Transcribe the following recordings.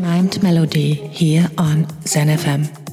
mimed melody here on ZenFM.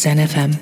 Zen FM.